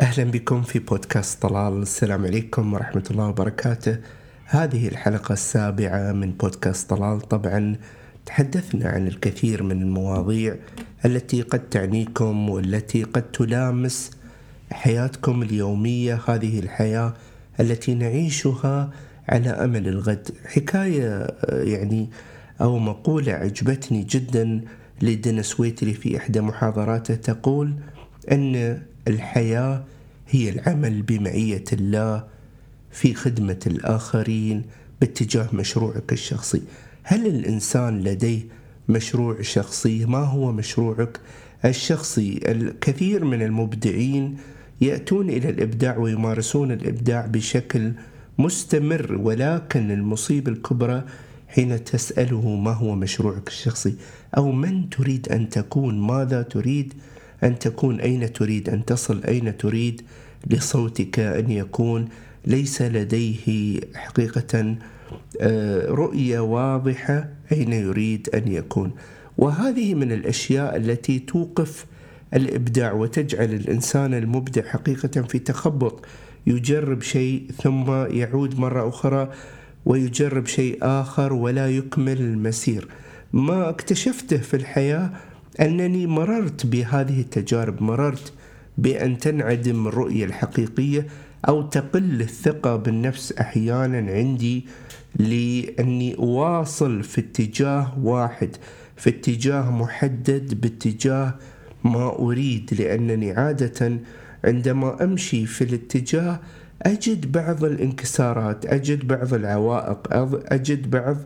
أهلا بكم في بودكاست طلال. السلام عليكم ورحمة الله وبركاته. هذه الحلقة السابعة من بودكاست طلال. طبعا تحدثنا عن الكثير من المواضيع التي قد تعنيكم والتي قد تلامس حياتكم اليومية. هذه الحياة التي نعيشها على أمل الغد. حكاية يعني أو مقولة عجبتني جدا لدينيس ويتري في إحدى محاضراته تقول أن الحياة هي العمل بمعية الله في خدمة الآخرين باتجاه مشروعك الشخصي. هل الإنسان لديه مشروع شخصي؟ ما هو مشروعك الشخصي؟ الكثير من المبدعين يأتون إلى الإبداع ويمارسون الإبداع بشكل مستمر ولكن المصيبة الكبرى حين تسأله ما هو مشروعك الشخصي أو من تريد أن تكون ماذا تريد أن تكون أين تريد أن تصل أين تريد لصوتك أن يكون؟ ليس لديه حقيقة آه، رؤية واضحة أين يريد أن يكون. وهذه من الأشياء التي توقف الإبداع وتجعل الإنسان المبدع حقيقة في تخبط. يجرب شيء ثم يعود مرة أخرى ويجرب شيء آخر ولا يكمل المسير. ما اكتشفته في الحياة أنني مررت بهذه التجارب مررت بأن تنعدم الرؤية الحقيقية أو تقل الثقة بالنفس أحيانا عندي لأني أواصل في اتجاه واحد في اتجاه محدد باتجاه ما أريد لأنني عادة عندما أمشي في الاتجاه أجد بعض الانكسارات أجد بعض العوائق أجد بعض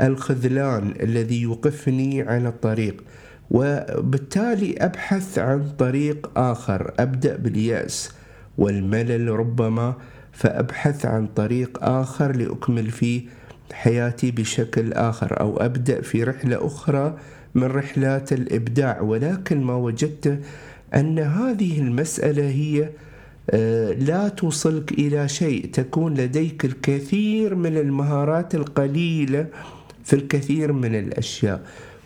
الخذلان الذي يوقفني عن الطريق وبالتالي أبحث عن طريق آخر أبدأ باليأس والملل ربما فأبحث عن طريق آخر لأكمل فيه حياتي بشكل آخر أو أبدأ في رحلة أخرى من رحلات الإبداع. ولكن ما وجدت أن هذه المسألة هي لا توصلك إلى شيء. تكون لديك الكثير من المهارات القليلة في الكثير من الأشياء.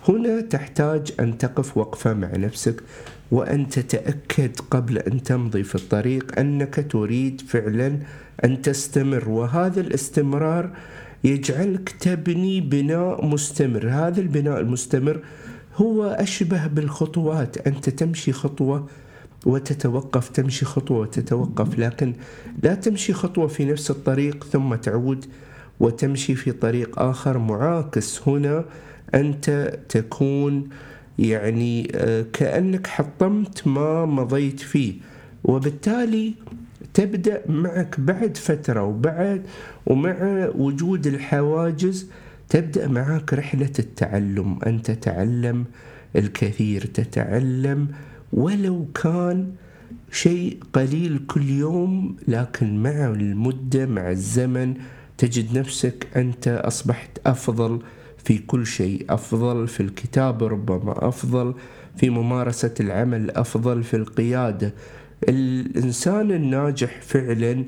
هنا تحتاج أن تقف وقفة مع نفسك وأن تتأكد قبل أن تمضي في الطريق أنك تريد فعلا أن تستمر. وهذا الاستمرار يجعلك تبني بناء مستمر. هذا البناء المستمر هو أشبه بالخطوات. أنت تمشي خطوة وتتوقف تمشي خطوة وتتوقف لكن لا تمشي خطوة في نفس الطريق ثم تعود وتمشي في طريق آخر. معاكس هنا أنت تكون يعني آه، كأنك حطمت ما مضيت فيه وبالتالي تبدأ معك بعد فترة وبعد ومع وجود الحواجز تبدأ معك رحلة التعلم. أن تتعلم الكثير تتعلم ولو كان شيء قليل كل يوم لكن مع المدة مع الزمن تجد نفسك أنت أصبحت أفضل في كل شيء أفضل في الكتابة ربما أفضل في ممارسة العمل أفضل في القيادة. الإنسان الناجح فعلا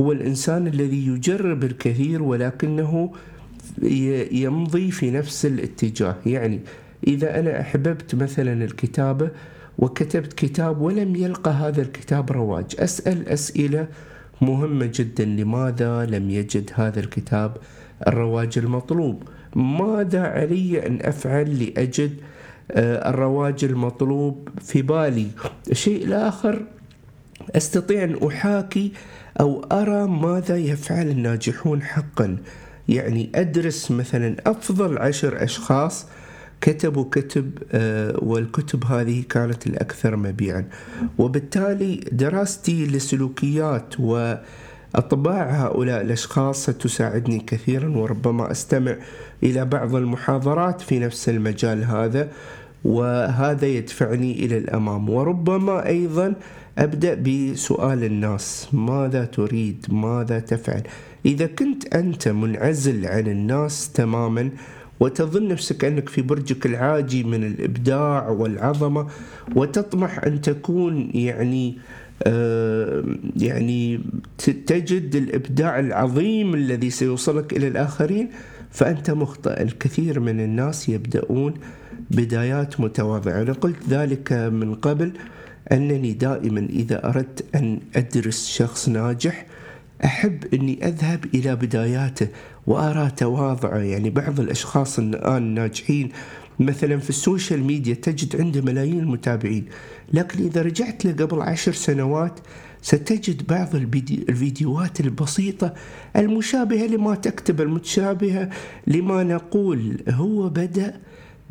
هو الإنسان الذي يجرب الكثير ولكنه يمضي في نفس الاتجاه. يعني إذا أنا أحببت مثلا الكتابة وكتبت كتاب ولم يلقى هذا الكتاب رواج. أسأل أسئلة مهمة جدا لماذا لم يجد هذا الكتاب الرواج المطلوب؟ ماذا علي أن أفعل لأجد آه، الرواج المطلوب في بالي؟ الشيء الآخر أستطيع أن أحاكي أو أرى ماذا يفعل الناجحون حقا. يعني أدرس مثلا أفضل عشر أشخاص كتبوا كتب آه، والكتب هذه كانت الأكثر مبيعا. وبالتالي دراستي لسلوكيات و أطباع هؤلاء الأشخاص ستساعدني كثيرا وربما أستمع إلى بعض المحاضرات في نفس المجال هذا وهذا يدفعني إلى الأمام. وربما أيضا أبدأ بسؤال الناس ماذا تريد؟ ماذا تفعل؟ إذا كنت أنت منعزل عن الناس تماما وتظن نفسك أنك في برجك العاجي من الإبداع والعظمة وتطمح أن تكون يعني آه، يعني تجد الإبداع العظيم الذي سيوصلك إلى الآخرين فأنت مخطئ. الكثير من الناس يبدأون بدايات متواضعة. أنا قلت ذلك من قبل أنني دائما إذا أردت أن أدرس شخص ناجح أحب أني أذهب إلى بداياته وأرى تواضعه. يعني بعض الأشخاص الآن الناجحين مثلا في السوشيال ميديا تجد عنده ملايين المتابعين لكن إذا رجعت له قبل عشر سنوات ستجد بعض الفيديوهات البسيطة المشابهة لما تكتب المتشابهة لما نقول. هو بدأ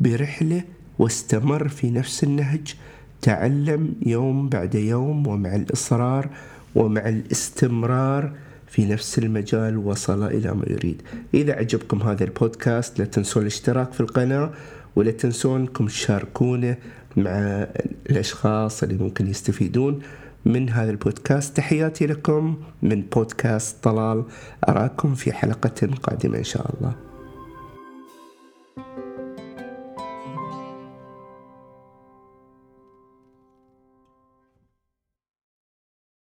برحلة واستمر في نفس النهج تعلم يوم بعد يوم ومع الإصرار ومع الاستمرار في نفس المجال وصل إلى ما يريد. إذا عجبكم هذا البودكاست لا تنسون الاشتراك في القناة ولا تنسون انكم تشاركونه مع الأشخاص اللي ممكن يستفيدون من هذا البودكاست. تحياتي لكم من بودكاست طلال أراكم في حلقة قادمة إن شاء الله.